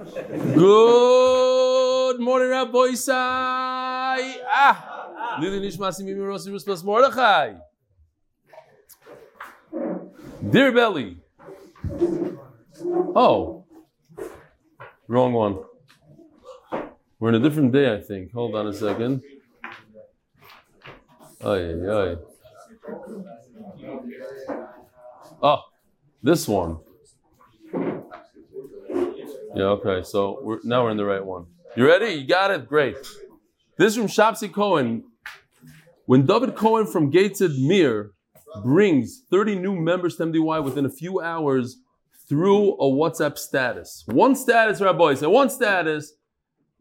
Good morning, Rabbi Isai. Ah, Lili Nishmasi Mimi Rosi Ruspas Mordechai. Dear Belly. Oh, wrong one. We're in a different day, I think. Hold on a second. Ay, ay. Oh, this one. Yeah, okay. So we're now we're in the right one. You ready? You got it? Great. This is from Shapsi Cohen. When David Cohen from Gateshead Mir brings 30 new members to MDY within a few hours through a WhatsApp status. One status, Rabbi, say one status.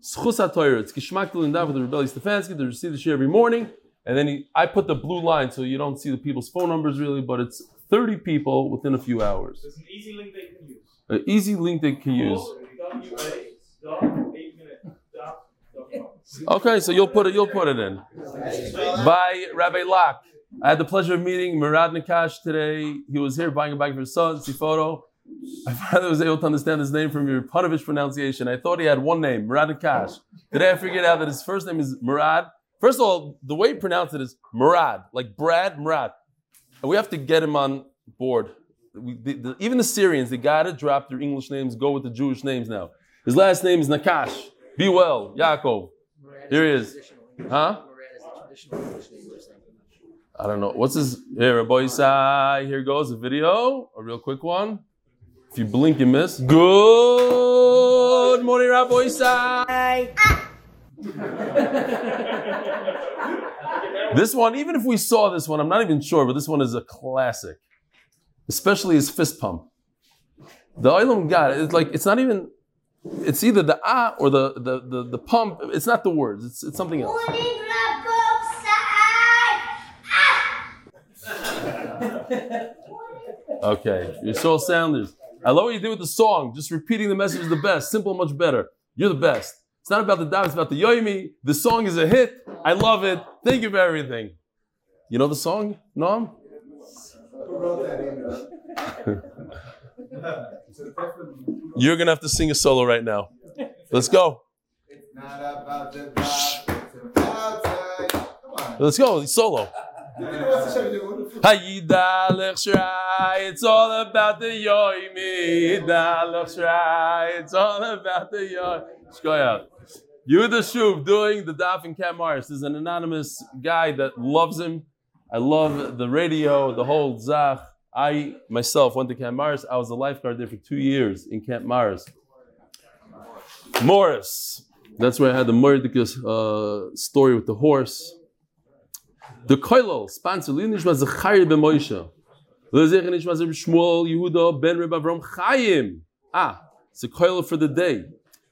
Schus HaTorah. It's Gishmak Lindav with the Rebelli Stefansky. They receive the share every morning. And then he, I put the blue line so you don't see the people's phone numbers really, but it's 30 people within a few hours. There's an easy link they can use. An easy link they can use. Okay, so you'll put it. You'll put it in. By Rabbi Locke. I had the pleasure of meeting Murad Nakash today. He was here buying a bag for his son, Sifoto. I finally was able to understand his name from your Panovich pronunciation. I thought he had one name, Murad Nakash. Today I figured out that his first name is Murad. First of all, the way he pronounced it is Murad, like Brad Murad. And we have to get him on board. We, the, the, even the Syrians, they gotta drop their English names, go with the Jewish names now. His last name is Nakash. Be well, Yaakov. Here he is. Huh? I don't know. What's his here, Rabbi Isai? Here goes a video, a real quick one. If you blink, you miss. Good morning, Rabbi Isai. this one, even if we saw this one, I'm not even sure, but this one is a classic. Especially his fist pump. The Olam God, it's like it's not even it's either the ah or the the the, the pump. It's not the words. It's it's something else. Okay, you're so sounders. I love what you did with the song. Just repeating the message is the best. Simple, much better. You're the best. It's not about the dab, it's about the yoimi. The song is a hit. I love it. Thank you for everything. You know the song, Noam? You're gonna have to sing a solo right now. Let's go. Let's go. Solo. Hayidalech Shrai, it's all about the Yoimi. Yidalech Shrai, it's all about the Yoimi. Shkoyach. Yehuda Shuv doing the Daf in Kamars. There's an anonymous guy that loves him. I love the radio, the whole Zach. I myself went to Camp Mars. I was a lifeguard there for two years in Camp Mars. Morris. That's where I had the Mordecus uh, story with the horse. The Koilol, sponsor, Linishma Zachari ben Moshe. Lezech Nishma Zeb Shmuel Yehuda ben Reb Avram Chaim. Ah, it's a Koilol for the day.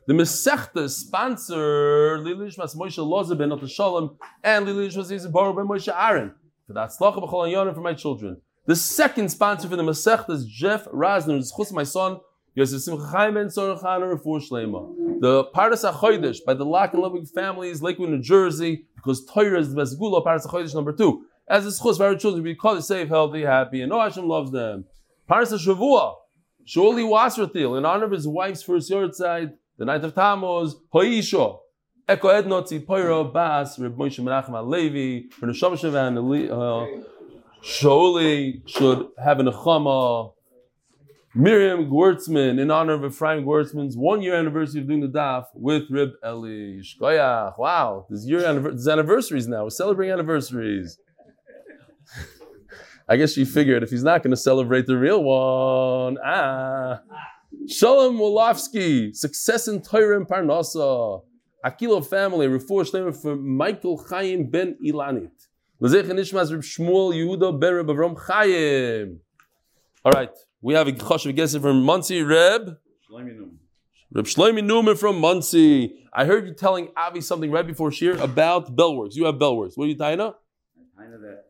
The Mesechta sponsor Lilishmas Moshe Loza ben Shalom and Lilishmas Baruch ben Moshe Aaron. For that Tzlacha B'chol Yonim for my children. The second sponsor for the Masechta is Jeff Rasner. Zchus my son. Yosef Simcha Chaim ben Tzorach Refuah Shlema. The Parnas HaChodesh by the Lock and Ludwig families, Lakewood, New Jersey, because Torah is the best gula, Parnas HaChodesh number two. As a schus for our children, we call it safe, healthy, happy, and no Hashem loves them. Parnas HaShavua, Sholi Wasrathil, in honor of his wife's first yahrzeit, the night of Tammuz, Hoisha, Eko Ednotzi, Poiro, Bas, Reb Moshe Menachem Alevi, for Neshama Sheva, and Sholi should have an Nechama. Miriam Gwertzman, in honor of Ephraim Gwertzman's one year anniversary of doing the daf with Rib Eli. Shkoyach. Wow, this year anniversary, anniversaries now. We're celebrating anniversaries. I guess she figured if he's not going to celebrate the real one, ah. Shalom Wolofsky, success in Torah and Parnasa. Akilo family, refuah shlema for Michael Chaim ben Ilanit. L'zech nishmas Reb Shmuel Yehuda ben Reb Avram Chaim. All right, we have a chashav gesed from Monsey Reb. Reb Shlomi Newman from Monsey. I heard you telling Avi something right before Shir about Bellworks. You have Bellworks. What are you tying up? Of that.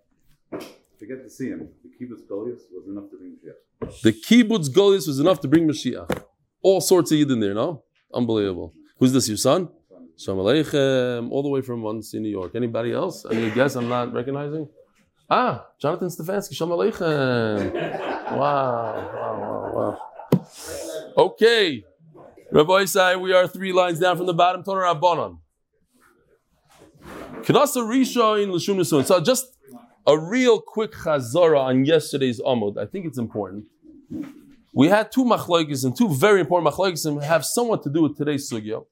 To get to see him, the kibbutz galuyos was enough to bring Mashiach. The kibbutz galuyos was enough to bring Mashiach. All sorts of Yidden there, no? Unbelievable. Who's this, your son? Shalom Aleichem, all the way from once in New York. Anybody else? Any guess I'm not recognizing? Ah, Jonathan Stefansky, Shalom Aleichem. Wow, wow, wow, wow. Okay. Rabbi Isai, we are three lines down from the bottom. Torah Rabbanon. Knasa Risha in Nisun. So just a real quick chazara on yesterday's Amud. I think it's important. We had two machlokes and two very important machlokes and have somewhat to do with today's sugya.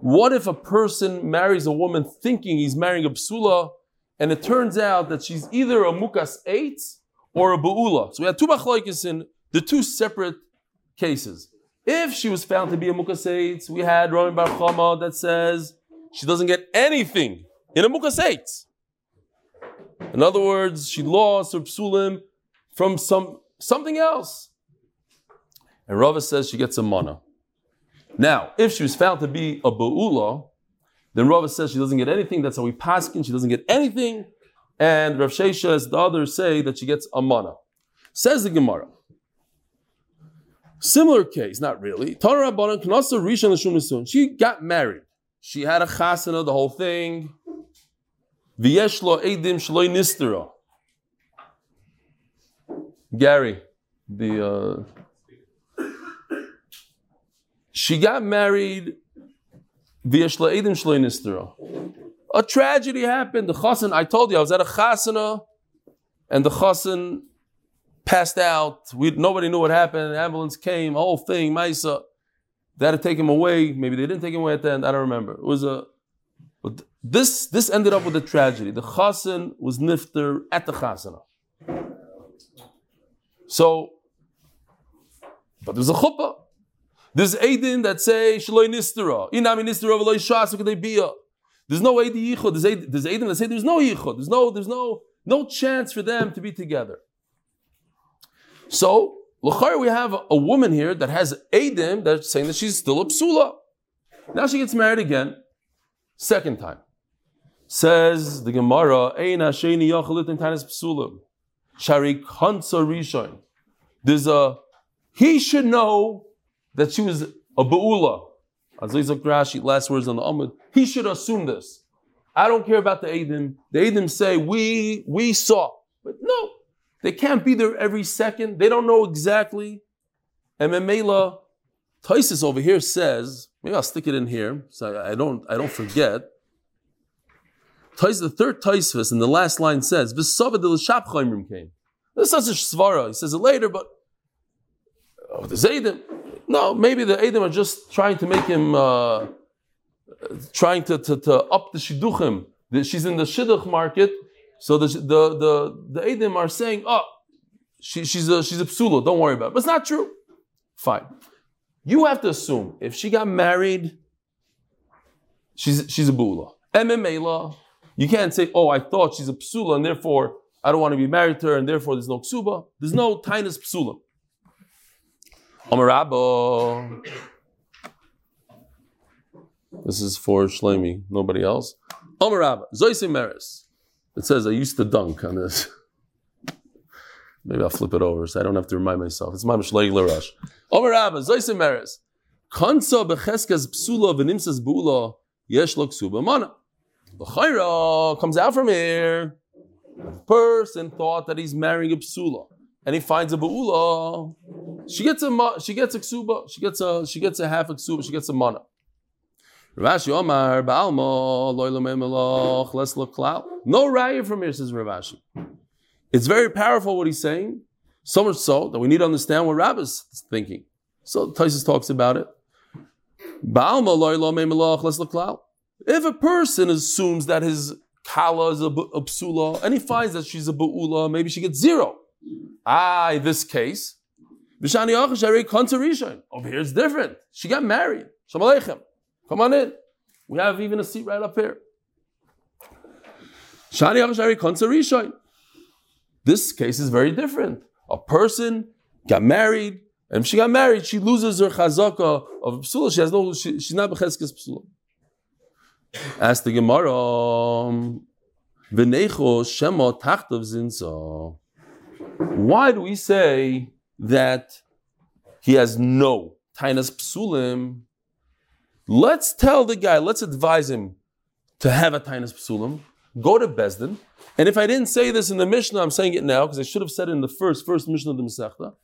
What if a person marries a woman thinking he's marrying a psula, and it turns out that she's either a mukas eitz or a bu'ula? So we had two machlokes in the two separate cases. If she was found to be a mukas eitz, we had Rami Bar Chama that says she doesn't get anything in a mukas eitz. In other words, she lost her psulim from some something else. And Rava says she gets a mana. Now, if she was found to be a ba'ula, then Rava says she doesn't get anything. That's how we paskin. She doesn't get anything. And Rav Shesha, as the others say, that she gets a mana. Says the Gemara. Similar case, not really. She got married. She had a chasana, the whole thing. V'yeshlo. Gary, the uh, she got married nistera. A tragedy happened. The chassan, I told you, I was at a chasana, and the chassan passed out. We nobody knew what happened. The ambulance came, whole thing, Maisa. They had to take him away. Maybe they didn't take him away at the end. I don't remember. It was a but this this ended up with a tragedy. The chasen was nifter at the chasana. So, but there's a chuppah. There's Aidin that say shaloi nistera. Inami nistera v'loi shas bia. There's no Aidi yichud. There's Aidin, there's Aidin that say there's no yichud. There's no there's no no chance for them to be together. So, l'chayr we have a, a, woman here that has Adim that's saying that she's still a psula. Now she gets married again. Second time. Says the Gemara, Eina Sheni Yachalit in Tanis Psulim. Shari Kansa Rishon. There's a, he should know that she was a Ba'ula. Azizak Rashi, last words on the Amud. He should assume this. I don't care about the Adim. The Adim say, we, we saw. But no, they can't be there every second. They don't know exactly. And Memela, over here says, maybe I'll stick it in here so I don't, I don't forget. Tais, the third Taisvis in the last line says, came. This is such a svara. He says it later, but oh, the Zaydim. No, maybe the Adim are just trying to make him, uh, trying to, to, to up the shidduchim. She's in the shidduch market, so the the the, the Adim are saying, oh, she, she's a she's a psula, don't worry about it. But it's not true. Fine. You have to assume if she got married, she's she's a bula. MMA You can't say, oh, I thought she's a psula, and therefore I don't want to be married to her, and therefore there's no ksuba. There's no tinus psula. Amarabo. This is for Shlemi, nobody else. Amarabba. Zoisim Meres. It says I used to dunk on this. Maybe I'll flip it over so I don't have to remind myself. It's Mamish Leig Larash. Omer Rabba, Zoysim Meres. Kansa becheskas psula v'nimsas bu'ula yesh lo ksuba mana. The comes out from here. Person thought that he's marrying a psula, and he finds a bu'ula. She gets a she gets a ksuba. She gets a she gets a half a ksuba. She gets a mana. Rav Ashi Omar Baalma Loilam Let's look cloud. No raya from here says Rav Ashi. It's very powerful what he's saying, so much so that we need to understand what Rabbi's thinking. So Tysus talks about it. Baalma la mailh, laslaklao. If a person assumes that his kala is a, a psula and he finds that she's a ba'ula, maybe she gets zero. Ah, in this case, over here it's different. She got married. Shalom Come on in. We have even a seat right up here. This case is very different. A person got married, and if she got married, she loses her chazaka of psula. She has no, she, she's not becheskes psula. Ask the Gemara, v'necho shema tachtav zinsa. Why do we say that he has no tainas psulim? Let's tell the guy, let's advise him to have a tainas psulim. Go to Besdin, and if I didn't say this in the Mishnah, I'm saying it now because I should have said it in the first first Mishnah of the Masechta.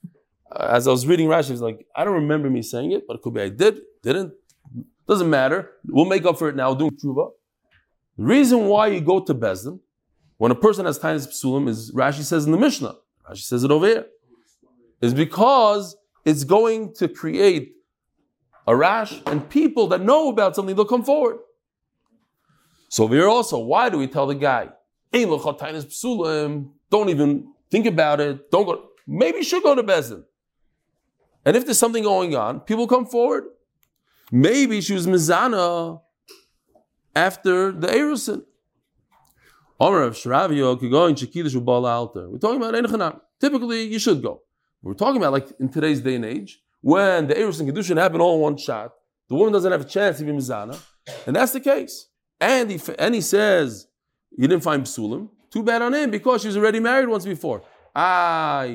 uh, as I was reading Rashi, was like, I don't remember me saying it, but it could be I did, didn't. Doesn't matter. We'll make up for it now doing tshuva. The reason why you go to Bezdin when a person has tainis psulim is Rashi says in the Mishnah. Rashi says it over here. Is because it's going to create a rash and people that know about something they'll come forward. So over here also, why do we tell the guy? Don't even think about it. Don't go. Maybe you should go to Bezdin. And if there's something going on, people come forward. Maybe she was mizana after the Erusin. Of go Alter. We're talking about Einachanam. Typically, you should go. We're talking about like in today's day and age, when the Erusin Kedushin happen all in one shot, the woman doesn't have a chance to be mizana, and that's the case. And he, and he says, he didn't find psulim. Too bad on him because she was already married once before. Ah,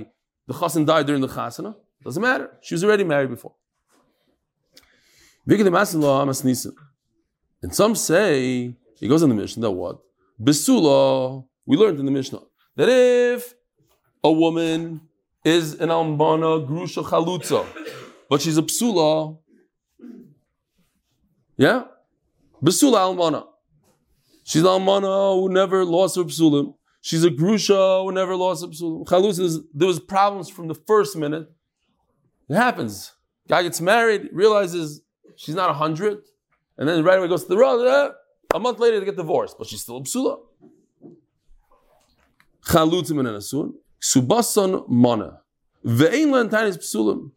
the chassan died during the chasana. Doesn't matter. She was already married before. And some say, he goes in the mission that what? Besula, we learned in the Mishnah, that if a woman is an almana, grusha, chalutza, but she's a psula, yeah? Besula almana. She's an almana who never lost her psulim. She's a grusha who never lost her psulim. Chalutza, there was problems from the first minute. It happens. Guy gets married, realizes she's not a hundred, and then right away goes to the road. A month later they get divorced, but she's still a psula. Chalutzim and asun, subason mana, ve'ein lantainis psulim.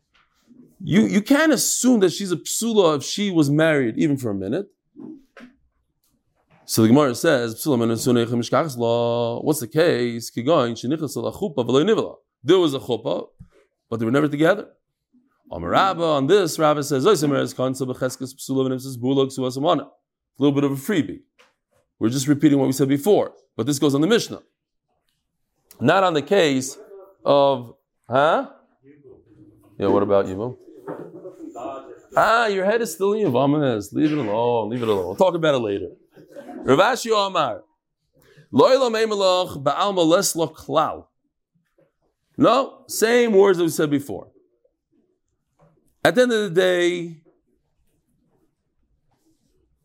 You you can't assume that she's a psula if she was married even for a minute. So the Gemara says. What's the case? There was a chuppah, but they were never together. Rabba, on this, Rabba says, A little bit of a freebie. We're just repeating what we said before, but this goes on the Mishnah. Not on the case of, huh? Yeah, what about you? Ah, your head is still in Yavamas. Leave it alone. Leave it alone. We'll talk about it later. Rav Ashi Omar. No, same words that we said before. At the end of the day,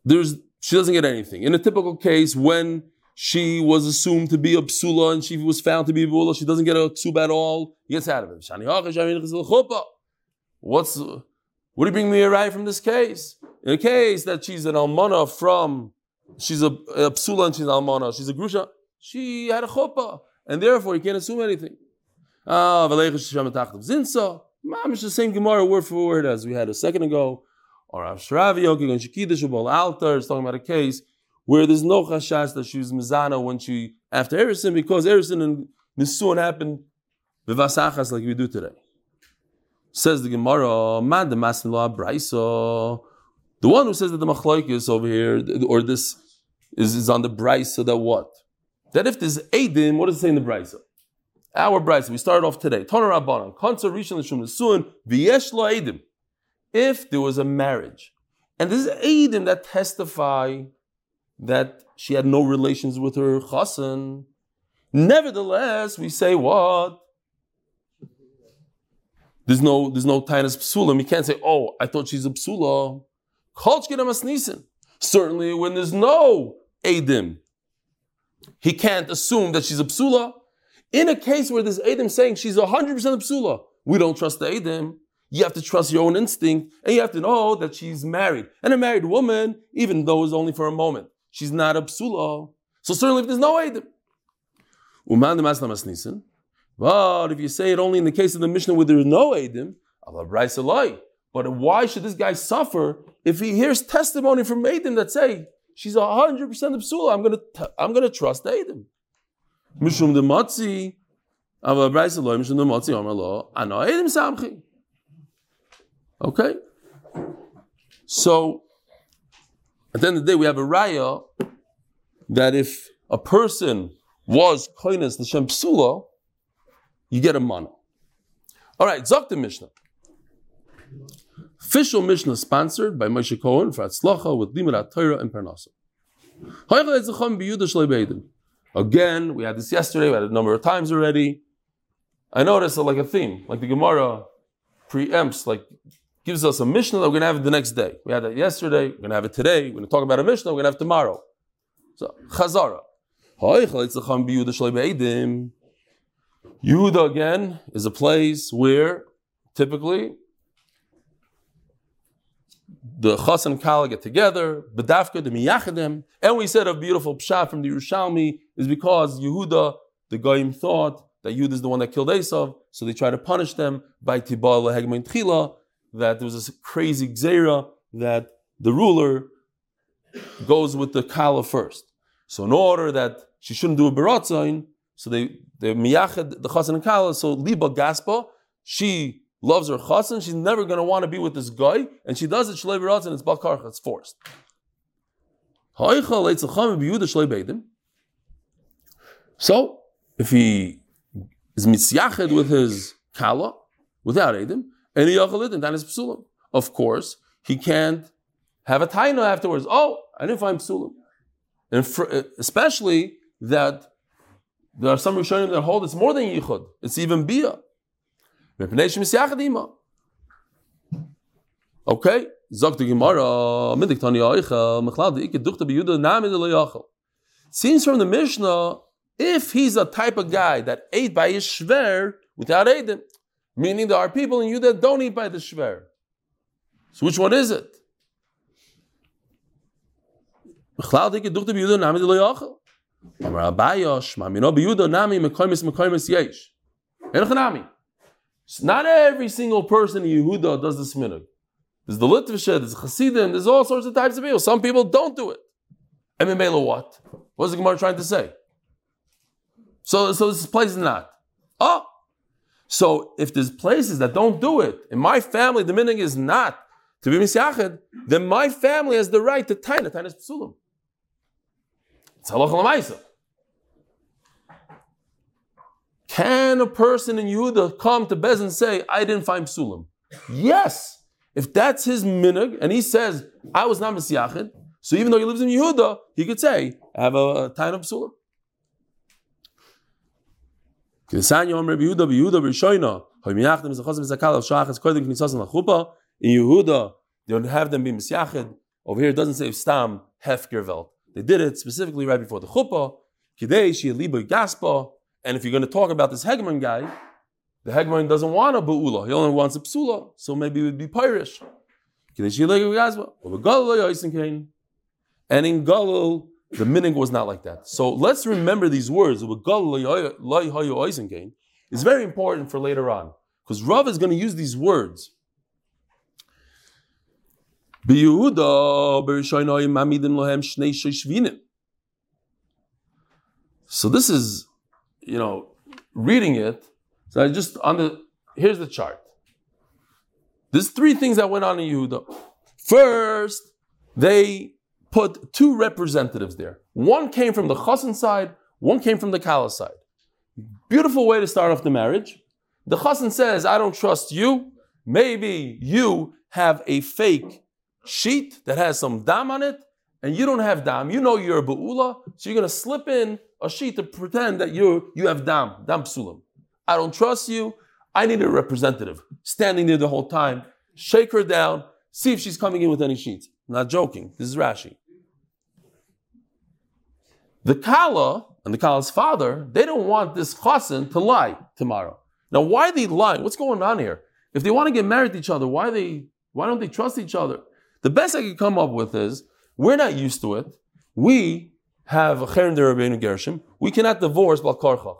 there's she doesn't get anything. In a typical case, when she was assumed to be a psula and she was found to be a bula, she doesn't get a ksuba at all. He gets out of it. What's what do you bring me a right from this case? In a case that she's an almana from, she's a, a psula and she's an almana, she's a grusha, she had a chuppah, and therefore you can't assume anything. Ah, Mamish the same Gemara word for word as we had a second ago. Or Avshravi Yoki and Shekidish Ubal Altar talking about a case where there's no chashash that she was mizana when she after Erison because Erison and Nisuan happened v'vasachas like we do today. Says the Gemara, man the masin braiso. The one who says that the machlokes over here or this is, is on the braiso that what? That if there's Adim, what does it say in the braiso? Our bride, we started off today. Toner Rabbanon, Konsa Rishon Lishum Nesuin, V'yesh Lo Eidim. If there was a marriage, and this is Eidim that testify that she had no relations with her chassan, nevertheless, we say what? There's no, there's no tinus psulim. You can't say, oh, I thought she's a psula. Certainly, when there's no Eidim, he can't assume that she's a psula. In a case where there's Adam saying she's 100% a psula, we don't trust the Adam. You have to trust your own instinct, and you have to know that she's married. And a married woman, even though it's only for a moment, she's not a psula. So certainly if there's no Adam. But if you say it only in the case of the Mishnah where there's no Adam, but why should this guy suffer if he hears testimony from Adam that say she's 100% of psula? I'm gonna I'm gonna trust Adam. Mishum de Matzi, Matzi edim samchi. Okay? So, at the end of the day, we have a raya that if a person was koines l'shem psula, you get a mana. All right, Zok the Mishnah. Official Mishnah sponsored by Moshe Cohen for Atzlacha with Limud Torah and Parnasa. Again, we had this yesterday, we had it a number of times already. I noticed like a theme, like the Gemara preempts, like gives us a Mishnah that we're going to have the next day. We had that yesterday, we're going to have it today, we're going to talk about a Mishnah, we're going to have tomorrow. So, Chazara. Yehuda again is a place where typically the Chas and Kala get together, Bedafka, the Miyachadim, and we said a beautiful pshat from the Yerushalmi is because Yehuda, the Goyim thought that Yehuda is the one that killed Esav, so they try to punish them by Tibal Lehegmain Tchila, that there was this crazy Gzera that the ruler goes with the Kala first. So in order that she shouldn't do a Baratzain, so they, they Miyachad, the Chas and Kala, so Liba Gaspa, she loves her chassan, she's never going to want to be with this guy, and she does it shlei and it's bakarcha, it's forced. So, if he is mitziyached with his kala, without edim, and he yachal then it's psulim. Of course, he can't have a taina afterwards. Oh, I didn't find psulim. And for, uh, especially that there are some Rishonim that hold it's more than yichud, it's even bia. Okay, Zok the Gemara, Midik Tani Aicha, Mechlad Duchta Biyuda Nami de. Seems from the Mishnah, if he's a type of guy that ate by his shver without eating, meaning there are people in you that don't eat by the shver. So which one is it? Enochanami. Not every single person in Yehuda does this minhag. There's the Litvisha, there's Hasidim, there's all sorts of types of people. Some people don't do it. And Mimela what? What's the Gemara trying to say? So, so this place is not. Oh, so if there's places that don't do it, in my family the minhag is not to be misyached, then my family has the right to taina, taina is psulim. It's can a person in Yehuda come to Bez and say, I didn't find Psulim? Yes. If that's his minig, and he says, I was not Mesiachid, so even though he lives in Yehuda, he could say, I have a, a time of Psulim. In Yehuda, they don't have them be Mesiachid. Over here, it doesn't say Stam Hefgervelt. They did it specifically right before the Chuppah. Kidei, Shialiba Gaspa, and if you're going to talk about this Hegman guy, the Hegman doesn't want a Ba'ula, he only wants a Psula, so maybe it would be Pirish. And in Galil, the meaning was not like that. So let's remember these words. It's very important for later on. Because Rav is going to use these words. So this is you know, reading it, so I just on the here's the chart. There's three things that went on in Yehuda. First, they put two representatives there. One came from the Chassan side, one came from the Kala side. Beautiful way to start off the marriage. The Chassan says, I don't trust you. Maybe you have a fake sheet that has some dam on it, and you don't have dam. You know you're a ba'ula, so you're going to slip in a sheet to pretend that you you have dam, dam psulim. I don't trust you. I need a representative standing there the whole time. Shake her down, see if she's coming in with any sheets. Not joking. This is Rashi. The Kala and the Kala's father, they don't want this chassan to lie tomorrow. Now, why are they lying? What's going on here? If they want to get married to each other, why they why don't they trust each other? The best I could come up with is we're not used to it. We have a Cherem Rabbeinu Gershom, we cannot divorce Balkarchach.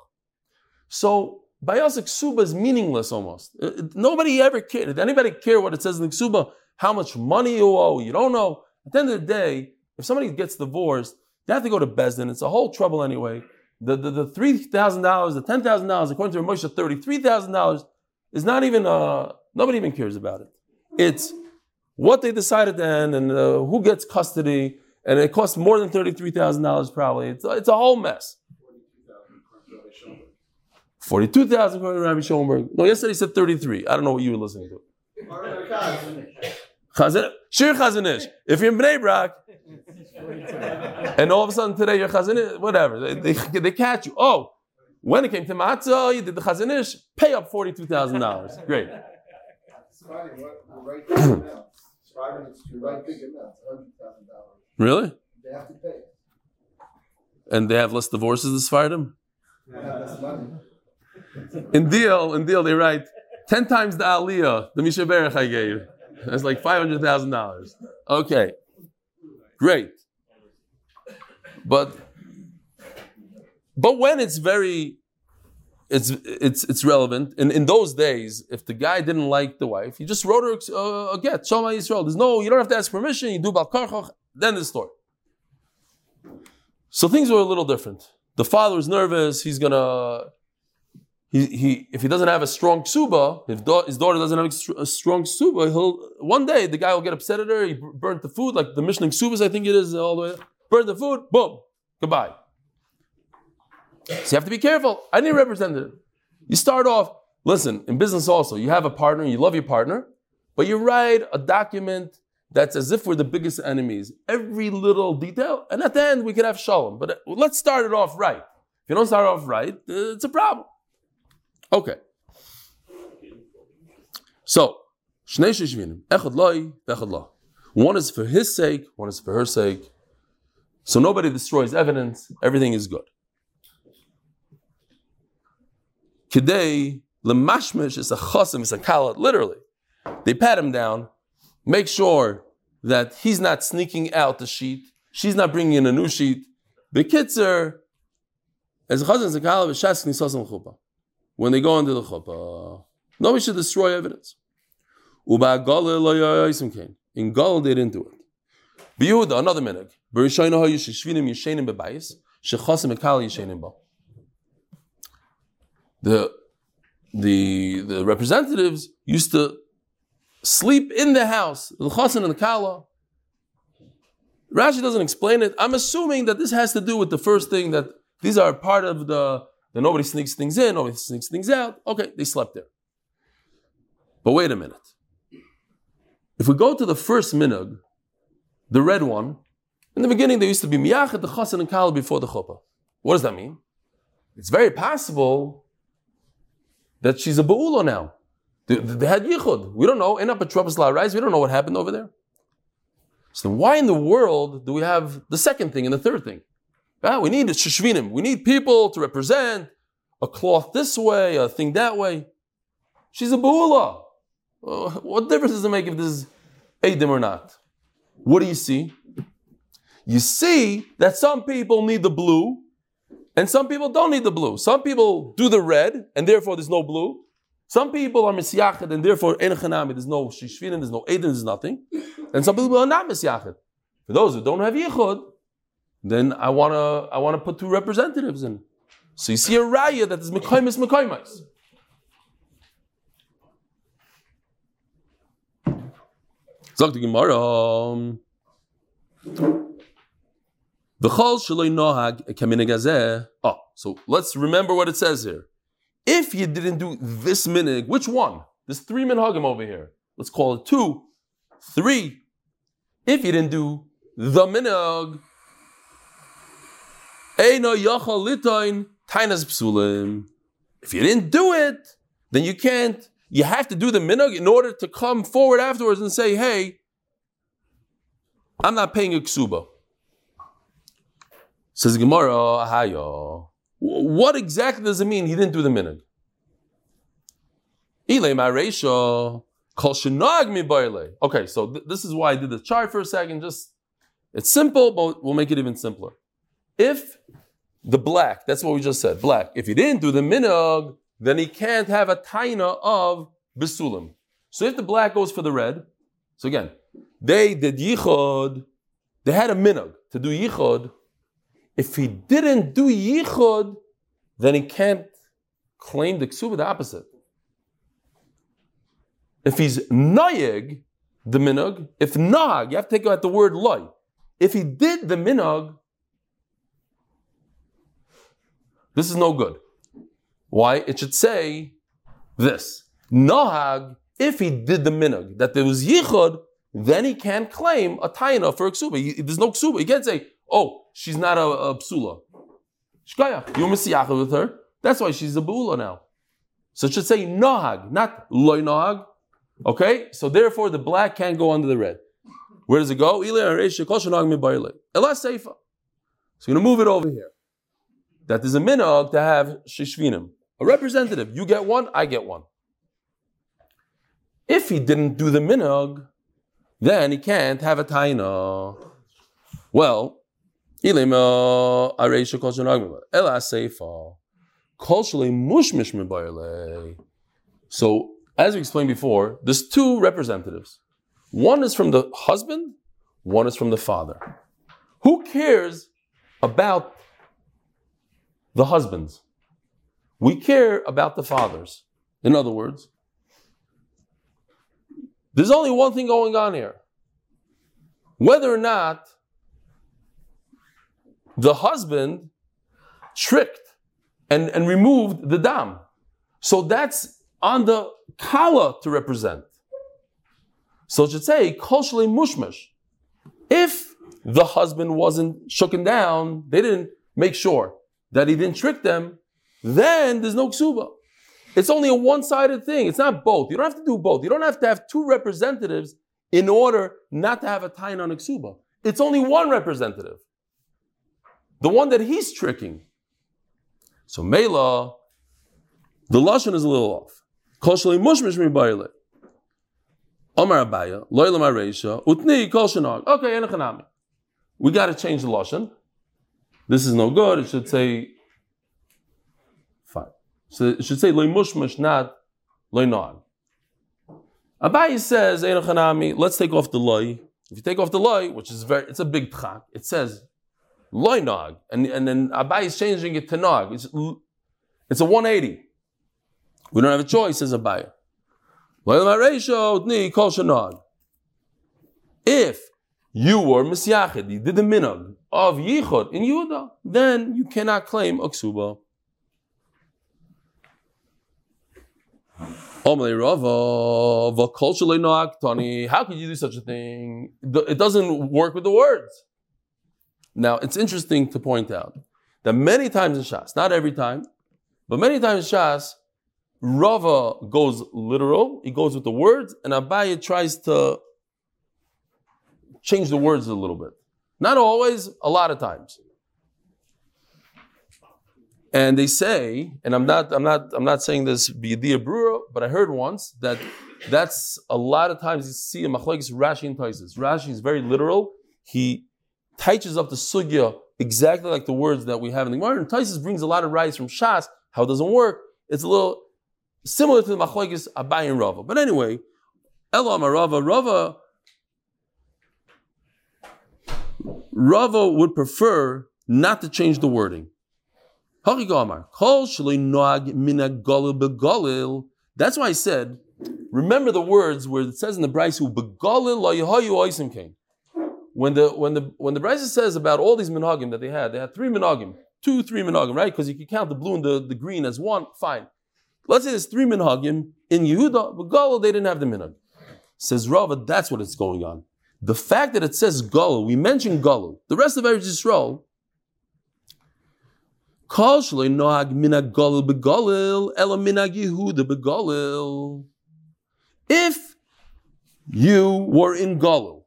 So Bayasik Ksuba is meaningless almost. Uh, nobody ever cared. Did anybody care what it says in the Ksuba? How much money you owe? You don't know. At the end of the day, if somebody gets divorced, they have to go to Besdin. It's a whole trouble anyway. The, the, the $3,000, the $10,000, according to Moshe, $33,000 is not even, uh, nobody even cares about it. It's what they decide at the end and uh, who gets custody and it costs more than $33,000 probably. It's, it's a whole mess. 42,000 according to Rabbi Schoenberg. No, yesterday he said 33. I don't know what you were listening to. Shir Chazanish. If you're in Bnei Brak, and all of a sudden today you're Chazanish, whatever, they, they, they, catch you. Oh, when it came to Matzah, you did the Chazanish, pay up $42,000. Great. Really? They have to pay. And they have less divorces less money. In deal, in deal, they write ten times the aliyah, the Misha Berach I gave. That's like five hundred thousand dollars. Okay, great. But but when it's very it's it's it's relevant. In in those days, if the guy didn't like the wife, he just wrote her uh, a get. Shema Yisrael. There's no, you don't have to ask permission. You do balkarchach. Then the story. So things were a little different. The father is nervous. He's gonna. He, he if he doesn't have a strong ksuba, if his daughter doesn't have a strong ksuba, he'll one day the guy will get upset at her. He burnt the food, like the Mishnah ksubas, I think it is all the way. Burn the food, boom, goodbye. So you have to be careful. I need a representative. You start off, listen, in business also, you have a partner, you love your partner, but you write a document that's as if we're the biggest enemies. Every little detail, and at the end we can have shalom. But uh, let's start it off right. If you don't start off right, uh, it's a problem. Okay. So. One is for his sake, one is for her sake. So nobody destroys evidence, everything is good. Today, lemashmish is a chosim, is a kalat, literally. They pat him down, make sure that he's not sneaking out the sheet, she's not bringing in a new sheet. The kitzer, as a chazan is a kalat, v'shas knisasam chuppah. When they go into the chuppah, nobody should destroy evidence. Uba. In Gal they didn't do it. B'Yehuda, another minhag. The, the, the representatives used to sleep in the house, the chasen and the kala. Rashi doesn't explain it. I'm assuming that this has to do with the first thing that these are part of the, that nobody sneaks things in, nobody sneaks things out. Okay, they slept there. But wait a minute. If we go to the first minhag, the red one, in the beginning there used to be miyachet, the chasen and kala before the chuppah. What does that mean? It's very possible that she's a ba'ula now. They, had yichud. We don't know. At Trump's law rise. We don't know what happened over there. So why in the world do we have the second thing and the third thing? Ah, we need shishvinim. We need people to represent a cloth this way, a thing that way. She's a ba'ula. Uh, what difference does it make if this is Adim or not? What do you see? You see that some people need the blue and some people don't need the blue. Some people do the red, and therefore there's no blue. Some people are misyached, and therefore chanami, there's no shishvinim, there's no eden, there's nothing. And some people are not misyached. For those who don't have yichud, then I wanna I wanna put two representatives in. So you see a raya that is mekaymis mekaymis. Sagt die Gemara. V'chol shaloi nohag kaminig hazeh. Oh, ah, so let's remember what it says here. If you didn't do this minig, which one? There's three minhagim over here. Let's call it two, three. If you didn't do the minig, eino yachal litoin tainas psulim. If you didn't do it, then you can't. You have to do the minig in order to come forward afterwards and say, "Hey, I'm not paying a ksuba." Says Gemara, Ahayo. What exactly does it mean he didn't do the minig? Okay, so th- this is why I did the chart for a second. Just it's simple, but we'll make it even simpler. If the black, that's what we just said, black. If he didn't do the minog, then he can't have a taina of bisulim. So if the black goes for the red, so again, they did yichud, they had a minog to do yichud. If he didn't do yichud, then he can't claim the ksuba, the opposite. If he's nayeg, the minog, if nag, you have to take out the word loy. If he did the minog, this is no good. Why? It should say this. Nahag, if he did the minog, that there was yichud, then he can't claim a taina for a ksuba. There's no ksuba. He can't say, oh, she's not a, a psula. Shkaya, you misiyacha with her. That's why she's a bula now. So it should say nahag, not loy nahag. Okay, so therefore the black can't go under the red. Where does it go? Elah Seifa. So you're gonna move it over here. That is a minog to have shishvinim, a representative. You get one, I get one. If he didn't do the minog, then he can't have a taina. Well, mebayale. Uh, so, as we explained before, there's two representatives. One is from the husband, one is from the father. Who cares about the husbands? We care about the fathers. In other words, there's only one thing going on here. Whether or not the husband tricked and, and removed the dam. So that's on the kala to represent. So it should say, koshli mushmash. If the husband wasn't shooken down, they didn't make sure that he didn't trick them, then there's no ksuba. It's only a one-sided thing. It's not both. You don't have to do both. You don't have to have two representatives in order not to have a tain on a ksuba. It's only one representative. The one that he's tricking. So Mela, the Lashon is a little off. Utni Okay. We got to change the Lashon. This is no good. It should say fine. so it should say not loy. Abayi says, let's take off the loy. If you take off the loy, which is very, it's a big tchak, it says loy nog. And, and then Abayi is changing it to nog. It's, it's a 180. We don't have a choice, says Abayi. If you were misyachid, you did the minag of yichud in Yehuda, then you cannot claim aksuba. How could you do such a thing? It doesn't work with the words. Now, it's interesting to point out that many times in Shas, not every time, but many times in Shas, Rava goes literal, he goes with the words, and Abaya tries to change the words a little bit. Not always, a lot of times. And they say, and I'm not, I'm not, I'm not saying this b'yediyah brewer, but I heard once that that's a lot of times you see a machlekes Rashi and Taisus. Rashi is very literal. He teaches up the sugya exactly like the words that we have in the Gemara. And Taisus brings a lot of rights from Shas. How it doesn't work. It's a little similar to the machlekes Abai and Rava. But anyway, Elam Rava, Rava, Rava would prefer not to change the wording. That's why I said, remember the words where it says in the Braisu, when the when the when the Brisa says about all these minhagim that they had, they had three minhagim, two, three minhagim, right? Because you can count the blue and the, the green as one, fine. Let's say there's three minhagim in Yehuda, but Galil they didn't have the minhag. Says Rava, that's what it's going on. The fact that it says Galil, we mentioned Galil. The rest of Eretz Yisrael, if you were in Galil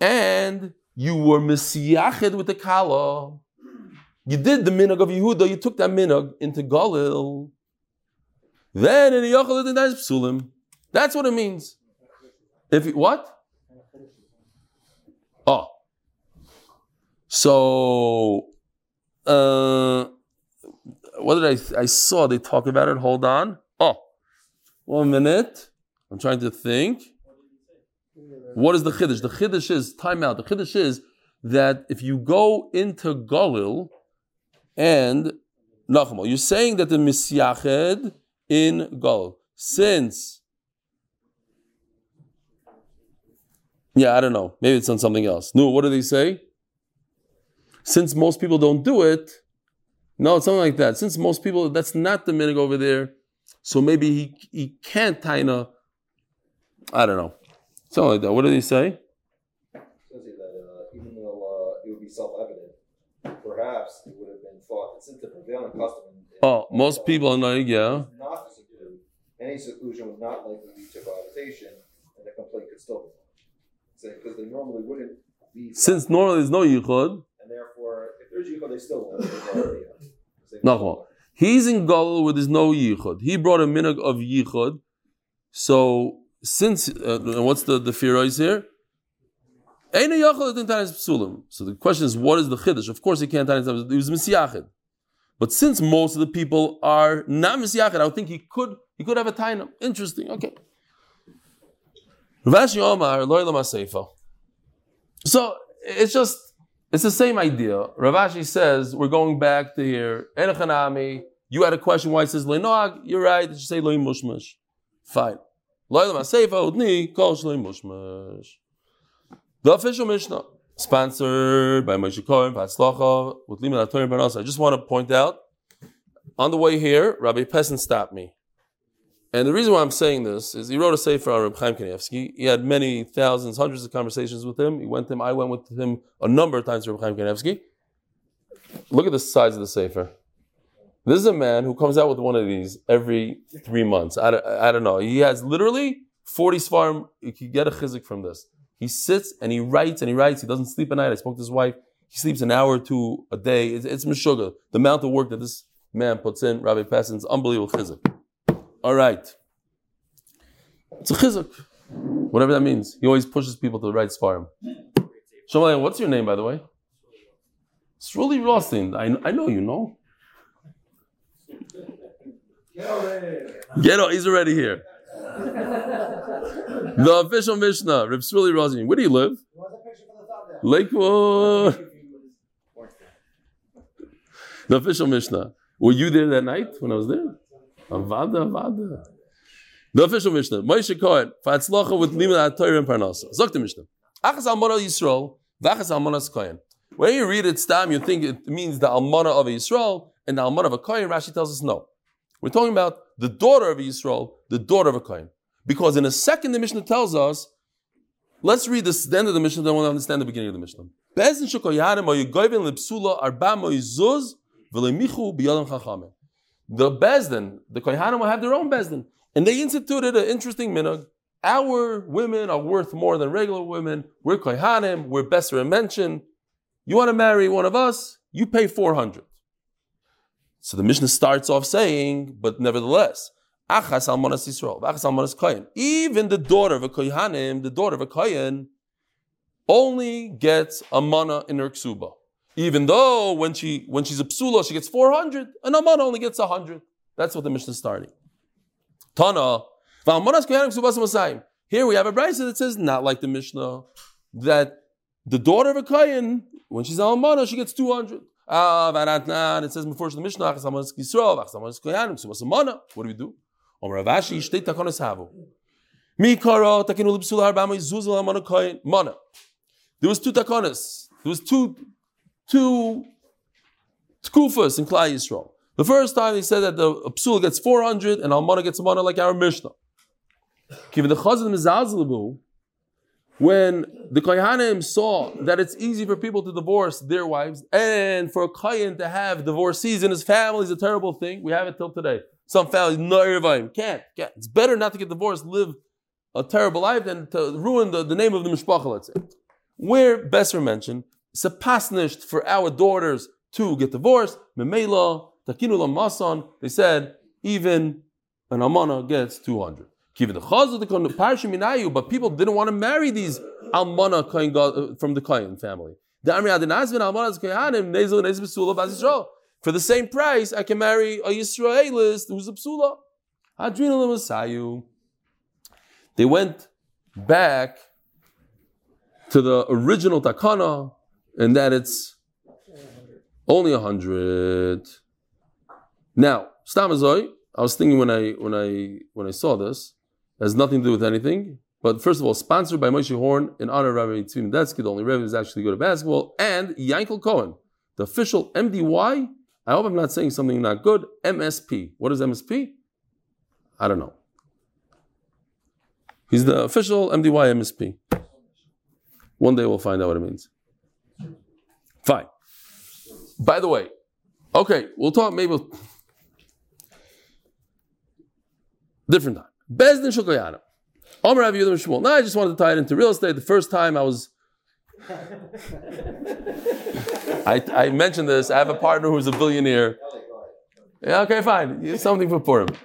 and you were misiyached with the Kala, you did the minog of Yehuda, you took that minog into Galil, then in the psulim. That's what it means. If what? Oh, so uh, what did I, I saw they talk about it. Hold on. Oh, one minute. I'm trying to think. What is the chiddush? The chiddush is time out. The chiddush is that if you go into Galil and Nachmal, you're saying that the misyached in Galil, since yeah, I don't know. Maybe it's on something else. No, what do they say? Since most people don't do it, no, it's something like that. Since most people, that's not the minig over there, so maybe he he can't taina. I don't know, something like that. What did he say? That uh, even though uh, it would be self-evident, perhaps it would have been thought that since the prevailing custom. In, oh, most people are like, yeah. Not to seclude. Any seclusion would not likely lead to cohabitation. and the complaint could still be because they normally wouldn't be. Since normally there's no yichud, and therefore, if there's yichud, they still won't. There's already a- 'cause they- no. He's in Galil where there's no yichud. He brought a minhag of yichud. So since uh, what's the the is here? So the question is, what is the chiddush? Of course, he can't tanis. It was misyachid. But since most of the people are not misyachid, I would think he could he could have a tainam. Interesting. Okay. Rav Ashi Omar. So it's just it's the same idea. Rav Ashi says we're going back to here. You had a question why it says loy You're right. It should say loy. Fine. The official Mishnah, sponsored by Moshe Cohen, Patzlacha, with Lima Latorim Parnasa. I just want to point out, on the way here, Rabbi Pessin stopped me. And the reason why I'm saying this is he wrote a sefer on Reb Chaim Kanievsky. He had many thousands, hundreds of conversations with him. He went to him, I went with him a number of times Reb Chaim Kanievsky. Look at the size of the sefer. This is a man who comes out with one of these every three months. I don't, I don't know. He has literally 40 svarim. You could get a chizik from this. He sits and he writes and he writes. He doesn't sleep at night. I spoke to his wife. He sleeps an hour or two a day. It's, it's. The amount of work that this man puts in, Rabbi Pessin's unbelievable chizik. All right. It's a chizik. Whatever that means. He always pushes people to the right svarim. Shomalayan, what's your name, by the way? Really Rothstein. I, I know you know. Get. He's already here. The official Mishnah, Reb Sruli Rosin. Where do you live? Lakewood. The official Mishnah. Were you there that night when I was there? Avada, avada. The official Mishnah. Moshe Cohen. Fatzlacha with Lima HaTorah and Parnasa. Zok the Mishnah. Achas Almana Yisrael. Vachas Almanas Kohen. When you read it, Stam, you think it means the Almana of Yisrael and the Almana of a Kohen. Rashi tells us no. We're talking about the daughter of Yisrael, the daughter of a Kohen. Because in a second, the Mishnah tells us, let's read this, the end of the Mishnah, then we'll understand the beginning of the Mishnah. Bezin shekoyanim oyigoyvin lepsula arba moizuz v'lemichu biyadam chachamim. The Bezdin, the Kohanim will have their own Bezdin. And they instituted an interesting minhag. Our women are worth more than regular women. We're Kohanim, we're Besser and mention. You want to marry one of us, you pay 400. So the Mishnah starts off saying, but nevertheless, Achas almonas Yisrael, Achas almonas. Even the daughter of a Kohanim, the daughter of a Kohen, only gets a mana in her ksuba. Even though when she when she's a psula, she gets 400, and a mana only gets 100. That's what the Mishnah is starting. Tana. Here we have a brisa that says, not like the Mishnah, that the daughter of a Kohen, when she's al mana, she gets 200. Ah, varatnan, it says before the Mishnah, Achas almonas Yisrael, Achas almonas Kohanim ksubas mana. What do we do? Om Rav Ashi, shtei takonas havu. Mi kara takinu l'psula arbama yizuzal amana kohen mana. There was two takonas. There was two two tkufas in Klai Yisrael. The first time they said that the psul gets 400 and almana gets a mana like our Mishnah. Given the chazan mizazlabu, when the kohanim saw that it's easy for people to divorce their wives and for a kohen to have divorcees in his family is a terrible thing. We have it till today. Some families, no can't, can't. It's better not to get divorced, live a terrible life than to ruin the, the name of the mishpacha, let's say. Where Besser mentioned, it's a pasnished for our daughters to get divorced. Memela, takinula masan, they said, even an amana gets 200. Given the chaz of the parashim minayu, but people didn't want to marry these almana god- uh, from the kohen family. For the same price, I can marry a Yisraelist who's a psula. They went back to the original takana, and that it's only a hundred. Now, Stamazoi, I was thinking when I when I when I saw this, has nothing to do with anything. But first of all, sponsored by Moshe Horn in honor of Rabbi Detsky, the only Rebbe who's actually good at basketball, and Yankel Cohen, the official MDY. I hope I'm not saying something not good. MSP. What is MSP? I don't know. He's the official MDY MSP. One day we'll find out what it means. Fine. By the way, okay, we'll talk maybe different time. Bezdin Shokoyana. Omer Rav Yehuda Shmuel. No, I just wanted to tie it into real estate. The first time I was, I, I mentioned this. I have a partner who's a billionaire. Yeah, okay, fine. Something for Purim.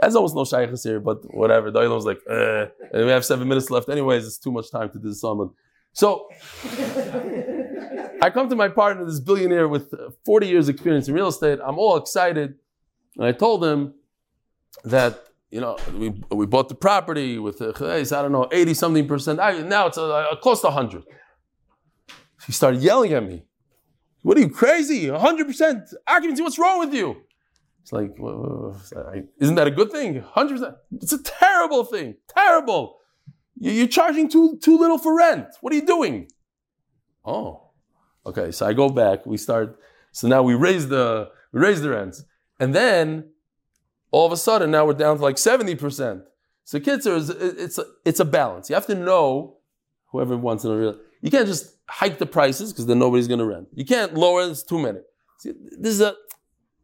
There's almost no shaykhs here, but whatever. The was like, eh. and we have seven minutes left. Anyways, it's too much time to do summon. So I come to my partner, this billionaire with uh, 40 years experience in real estate. I'm all excited. And I told him that, you know, we, we bought the property with, uh, I don't know, 80 something percent. Now it's uh, uh, close to 100. He started yelling at me. What are you crazy? 100% occupancy, what's wrong with you? It's like, isn't that a good thing? 100%. It's a terrible thing. Terrible. You- You're charging too, too little for rent. What are you doing? Oh, okay. So I go back. We start. So now we raise the we raise the rents, and then all of a sudden now we're down to like seventy percent. So kids are it's a, it's a balance. You have to know whoever wants a real. You can't just hike the prices because then nobody's going to rent. You can't lower. it, It's too many. See, this is a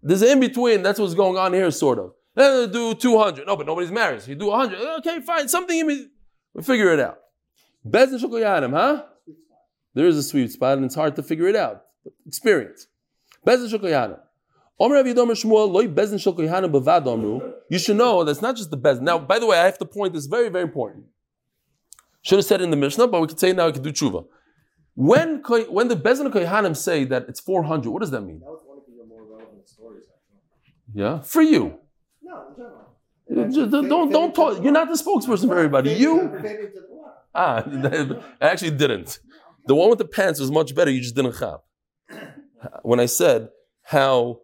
there's an in between. That's what's going on here, sort of. Eh, do two hundred. No, but nobody's married. So you do hundred. Okay, fine. Something in between. We figure it out. Bezin Shokoyanim, huh? There is a sweet spot, and it's hard to figure it out. Experience. Loy Bezin Shokoyanim. You should know that's not just the Bezin. Now, by the way, I have to point this very, very important. Should have said in the Mishnah, but we could say now. We could do tshuva. When when the Bezin of Kohanim say that it's four hundred, what does that mean? That was one of your more relevant stories, actually. Yeah, for you. No, in general. Just Don't don't talk. You're not the spokesperson for everybody. You ah, I actually didn't. The one with the pants was much better. You just didn't chap. When I said how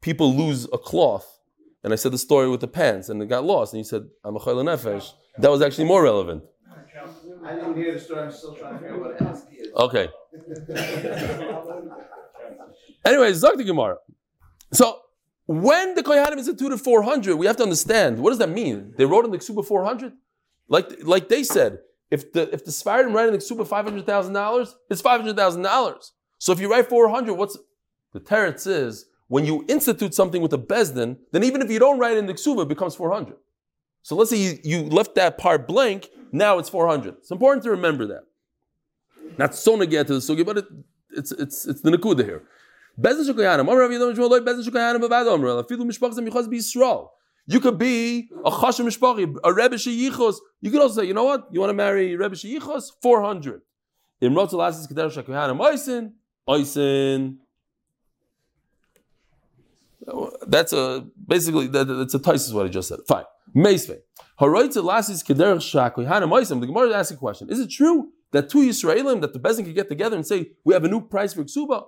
people lose a cloth, and I said the story with the pants, and it got lost, and you said I'm a chayla nefesh. That was actually more relevant. I didn't hear the story. I'm still trying to figure out what it is. Okay. Anyway, Zok the Gemara. So when the Kohanim instituted 400, we have to understand what does that mean? They wrote in the Ksuba 400, like like they said. If the if the Sfardim write in the Ksuba five hundred thousand dollars, it's five hundred thousand dollars. So if you write 400, what's the teretz is when you institute something with a bezdin, then even if you don't write in the Ksuba, it becomes 400. So let's say you, you left that part blank, now it's 400. It's important to remember that. Not so get to the sugi, but it, it's it's it's the nakuda here. You could be a chashem mishpachi, a rebbe sheyichos. You could also say, you know what? You want to marry rebbe sheyichos? Four hundred. In rotel asis keder shakuyanim oisin oisin. That's a basically that, that's a tais is what I just said. Fine. Meisvei. Haroitze lasis keder shakuyanim oisin. The Gemara asking a question. Is it true that two Yisraelim that the bezin can get together and say we have a new price for ksuba?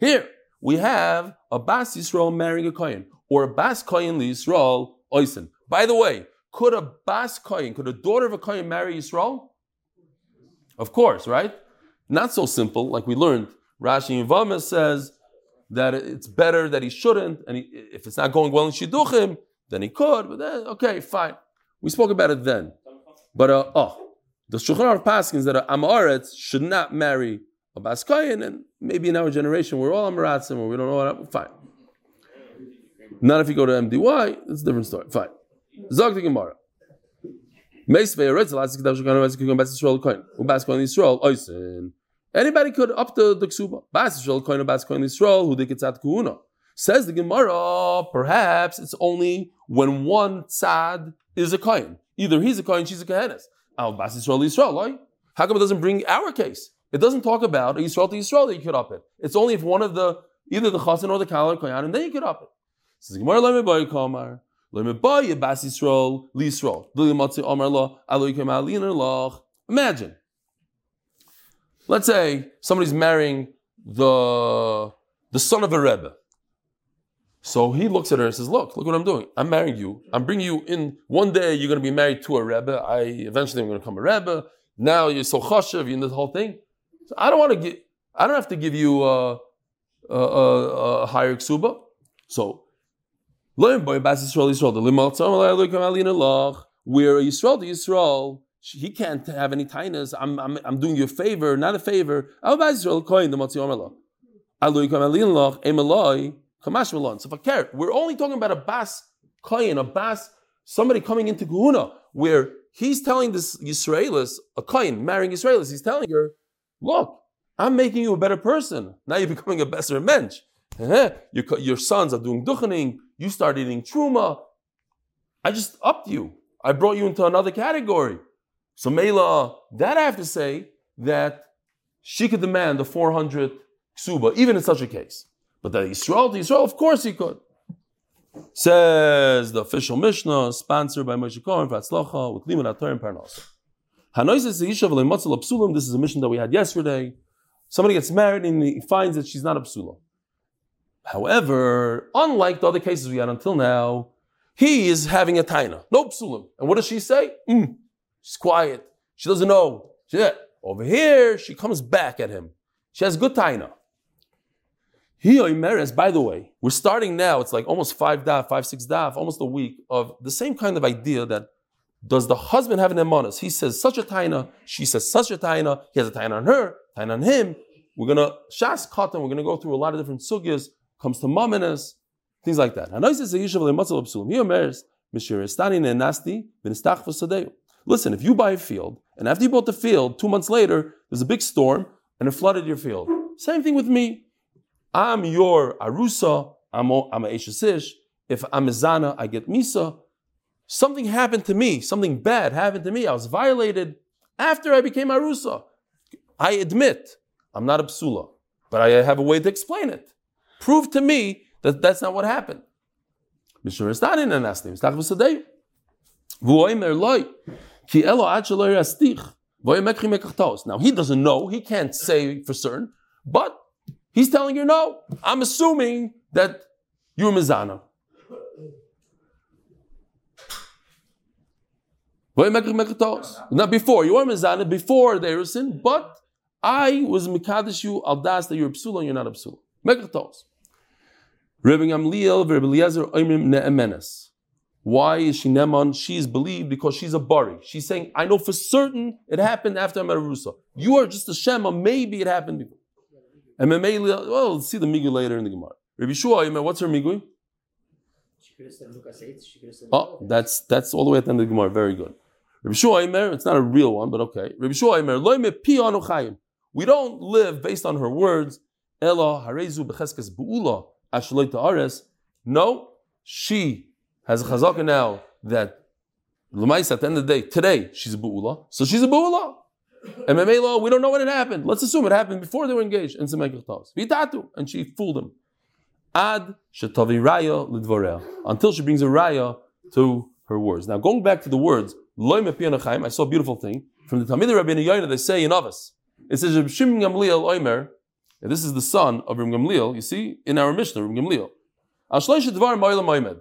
Here we have a Bas Yisrael marrying a Kohen, or a Bas Kohen Yisrael Oisen. By the way, could a Bas Kohen, could a daughter of a Kohen marry Yisrael? Of course, right? Not so simple, like we learned. Rashi in says that it's better that he shouldn't, and he, if it's not going well in Shidduchim, then he could, but then, okay, fine. We spoke about it then. But, uh, oh, the Shulchan Aruch Paskins that a Amaretz should not marry a Baskayan, and maybe in our generation we're all Amaratzim, or we don't know what, fine. Not if you go to MDY, it's a different story. Fine. Zog the Gemara. Anybody could up the, the Ksuba. Bas Yisrael Kohen, Bas Yisrael, who did. Says the Gemara, perhaps it's only when one tzad is a Kohen. Either he's a Kohen, she's a Kohenes. Al. How come it doesn't bring our case? It doesn't talk about a Yisrael to Yisrael that you could up it. It's only if one of the either the Chasen or the Kal or Koyan, and then you could up it. Says Gemara Leme Boy Kamar. Leme Imagine. Let's say somebody's marrying the the son of a Rebbe. So he looks at her and says, "Look, look what I'm doing. I'm marrying you. I'm bringing you in. One day you're going to be married to a rebbe. I eventually am going to become a rebbe. Now you're so chashav, you know the whole thing. So I don't want to get. I don't have to give you a, a, a, a higher ksuba. So by Bas Yisrael Where to Yisrael, he can't have any tainas. I'm, I'm, I'm doing you a favor, not a favor. So fakir, we're only talking about a bas koyin, a bas, somebody coming into Guna, where he's telling this Yisraelis, a koyin, marrying Yisraelis, he's telling her, look, I'm making you a better person. Now you're becoming a better mensch. your, your sons are doing duchening, you start eating truma. I just upped you. I brought you into another category. So Mela, that I have to say that she could demand the 400 ksuba, even in such a case. But that Israel to Israel, of course he could. Says the official Mishnah, sponsored by Moshe Cohen for Atzlacha, with Liman Atar and Parnas. This is a mission that we had yesterday. Somebody gets married and he finds that she's not a. However, unlike the other cases we had until now, he is having a taina, no psulim. And what does she say? Mm, she's quiet. She doesn't know. She, over here, she comes back at him. She has good taina. He Oimeres, by the way, we're starting now, it's like almost five daf, five, six daf, almost a week of the same kind of idea that does the husband have an emanas? He says such a taina, she says such a taina, he has a taina on her, taina on him. We're gonna shas katan, we're gonna go through a lot of different sugyas, comes to maminas, things like that. Listen, if you buy a field, and after you bought the field, two months later, there's a big storm, and it flooded your field. Same thing with me. I'm your arusa, I'm a, I'm a eshesish. If I'm a zana, I get misa. Something happened to me, something bad happened to me. I was violated after I became arusa. I admit, I'm not a psula, but I have a way to explain it. Prove to me that that's not what happened. Now he doesn't know, he can't say for certain, but he's telling you no. I'm assuming that you're Mizana. Not before, you were Mizana before the Erusin, but I was Mikadish you al das that you're psula and you're not psula. Mekachtos. Rabbi Gamliel, Rabbi Eliezer, Oimrim Ne'emenes. Why is she Neman? She's believed because she's a Bari. She's saying, I know for certain it happened after I'm at Arusa. You are just a Shema, maybe it happened before. And Memeli, well, we'll see the Migui later in the Gemara. Rabbi Shua, what's her Migu? Oh, that's that's all the way at the end of the Gemara. Very good. Rabbi Shua it's not a real one, but okay. Rabbi Shua We don't live based on her words. Ella harezu becheskes bu'ula ares. No, she has a chazaka now that Lemais at the end of the day, today she's a bu'ula, so she's a bu'ula. And Memela, we don't know when it happened. Let's assume it happened before they were engaged in Semekach Tavs. Vitatu, and she fooled him. Ad shetavi raya lidvorea, until she brings a raya to her words. Now going back to the words, loy I saw a beautiful thing from the Talmud Rabbi Yoina. They say in Avos, it says and this is the son of Rim Gamliel, you see, in our Mishnah, Rim Gamliel. Al.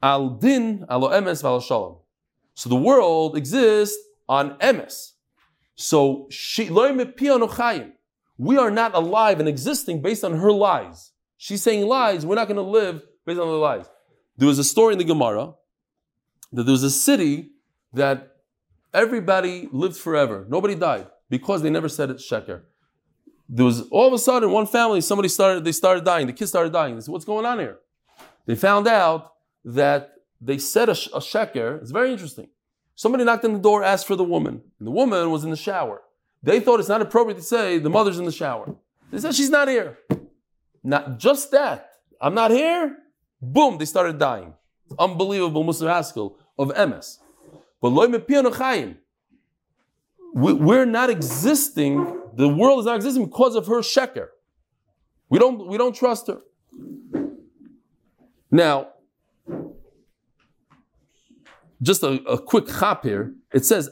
Al Din, Al Emes, Shalom. So the world exists on Emes. So we are not alive and existing based on her lies. She's saying lies, we're not going to live based on the lies. There was a story in the Gemara that there was a city that everybody lived forever. Nobody died because they never said it sheker there was all of a sudden one family, somebody started, they started dying. The kids started dying. They said, "What's going on here?" They found out that they said a, a sheker. It's very interesting. Somebody knocked on the door, asked for the woman, and the woman was in the shower. They thought it's not appropriate to say the mother's in the shower. They said she's not here. Not just that. I'm not here. Boom! They started dying. Unbelievable Musar Haskell of MS. But loy we're not existing the world is not existing because of her sheker. We don't, we don't trust her. Now, just a, a quick chap here. It says,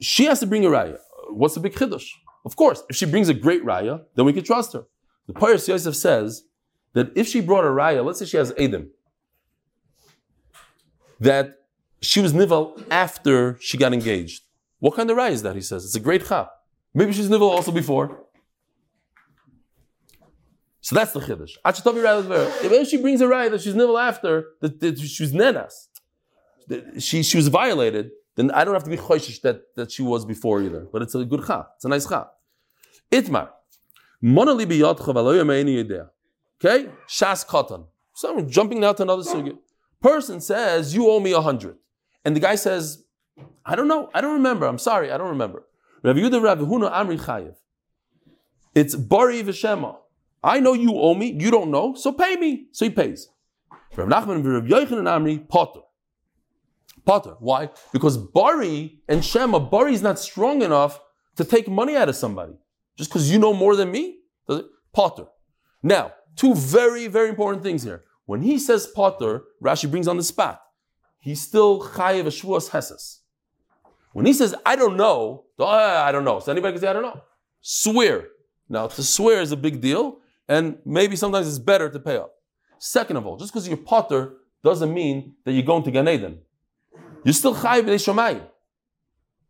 She has to bring a raya. What's the big chiddush? Of course, if she brings a great raya, then we can trust her. The Paris Yosef says that if she brought a raya, let's say she has Adam, that she was nival after she got engaged. What kind of raya is that? He says it's a great chap. Maybe she's nivel also before. So that's the chiddush. If she brings a raya that she's nivel after, that, that she's nenas, that she, she was violated, then I don't have to be choishish that, that she was before either. But it's a good chap. It's a nice chap. Itmar. Okay? Shas katan. So I'm jumping now to another sugya. Person says, you owe me a hundred. And the guy says, I don't know. I don't remember. I'm sorry. I don't remember. Rav Yehuda Rav Huna Amri Chayev. It's Bari V'Shema. I know you owe me. You don't know. So pay me. So he pays. Rav Nachman Rav Yochanan Amri Potter. Potter. Why? Because Bari and Shema, Bari is not strong enough to take money out of somebody. Just because you know more than me? Potter. Now, two very, very important things here. When he says Potter, Rashi brings on the spot. He's still Chayev Ashvuas Heses. When he says, I don't know, oh, I don't know. So anybody can say, I don't know. Swear. Now, to swear is a big deal, and maybe sometimes it's better to pay up. Second of all, just because you're Potter doesn't mean that you're going to Gan Eden. You're still Chayev Shamayim.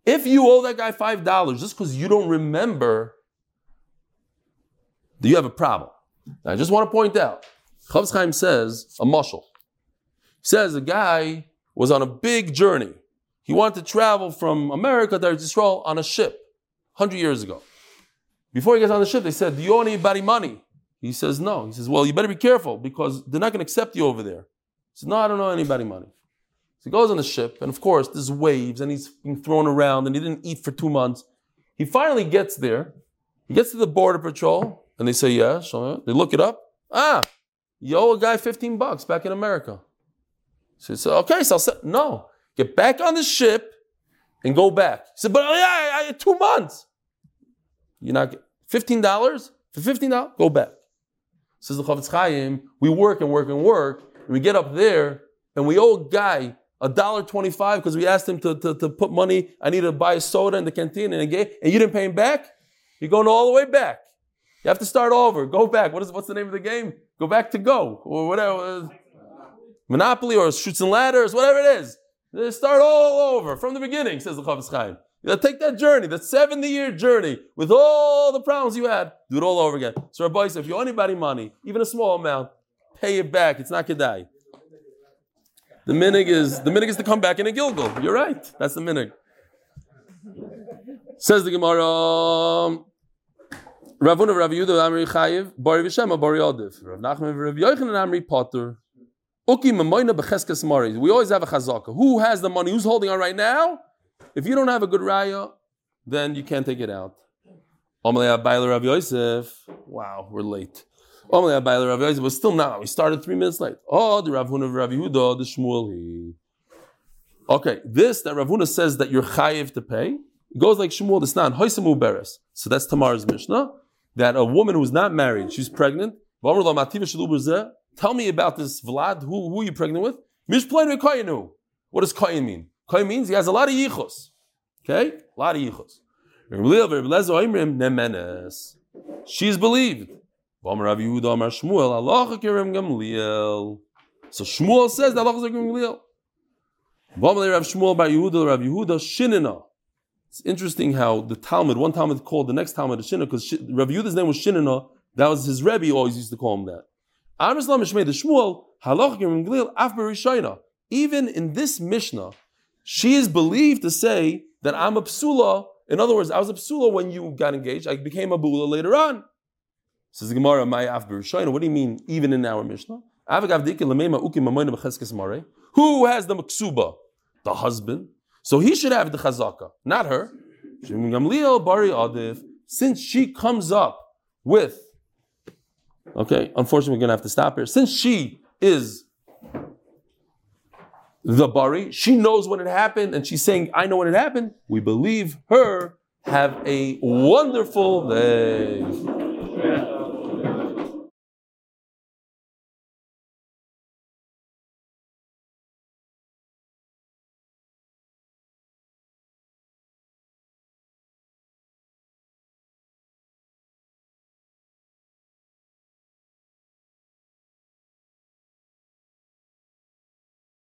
If you owe that guy five dollars just because you don't remember, do you have a problem? Now, I just want to point out, Chavetz Chaim says a mushal. He says a guy was on a big journey. He wanted to travel from America to Israel on a ship, hundred years ago. Before he gets on the ship, they said, "Do you owe anybody money?" He says, "No." He says, "Well, you better be careful because they're not going to accept you over there." He says, "No, I don't owe anybody money." So he goes on the ship, and of course, there's waves, and he's being thrown around, and he didn't eat for two months. He finally gets there. He gets to the border patrol, and they say, "Yeah." They look it up. Ah, you owe a guy 15 bucks back in America. So he says, "Okay, so I'll say, no, get back on the ship and go back." He said, "But oh, yeah, I, I had two months. You're not fifteen dollars for fifteen dollars. Go back." Says the Chavetz Chaim, we work and work and work, and we get up there, and we owe a guy a dollar twenty-five because we asked him to, to, to put money. I need to buy a soda in the canteen, and, gave, and you didn't pay him back. You're going all the way back. You have to start over. Go back. What is what's the name of the game? Go back to go or whatever. Monopoly or shoots and ladders, whatever it is. Start all over from the beginning, says the Chavetz Chaim. Take that journey, that 70 year journey, with all the problems you had, do it all over again. So Rabbi if you owe anybody money, even a small amount, pay it back. It's not kedai. The minig is the minig is to come back in a Gilgal. You're right. That's the minig. Says the Gemara. um, Rav Huna Rav Yehuda Amri Chayiv Bari V'Shema Bari Odiv Rav Nachman Rav Yochanan Amri Potter Uki Mamoina Becheskes Mari. We always have a chazaka. Who has the money? Who's holding on right now? If you don't have a good raya, then you can't take it out. Omalei Abayla Rav Yosef. Wow, we're late. Omalei Abayla Rav Yosef, but still now. We started three minutes late. Oh, the Rav Huna Rav Yehuda, the Shmuel. Okay, this that Rav Huna says that you're chayiv to pay it goes like Shmuel the Snan. Hoisamu. So that's Tamar's Mishnah. That a woman who's not married, she's pregnant. Tell me about this Vlad. Who, who are you pregnant with? Mishplain Koyenu. What does Koyin mean? Koyin means he has a lot of yichos. Okay? A lot of yichos. She's believed. So Shmuel says that Allah is Gamliel. It's interesting how the Talmud, one Talmud called the next Talmud a Shinna, because Rav Yehuda's name was Shinina. That was his Rebbe always used to call him that. The Berishayna. Even in this Mishnah, she is believed to say that I'm a psula. In other words, I was a psula when you got engaged. I became a bula later on. Says Gemara, "My af b'rishayna." What do you mean? Even in our Mishnah, who has the maksuba? The husband. So he should have the chazaka, not her. Since she comes up with, okay, unfortunately we're gonna have to stop here. Since she is the bari, she knows when it happened, and she's saying, "I know when it happened." We believe her. Have a wonderful day.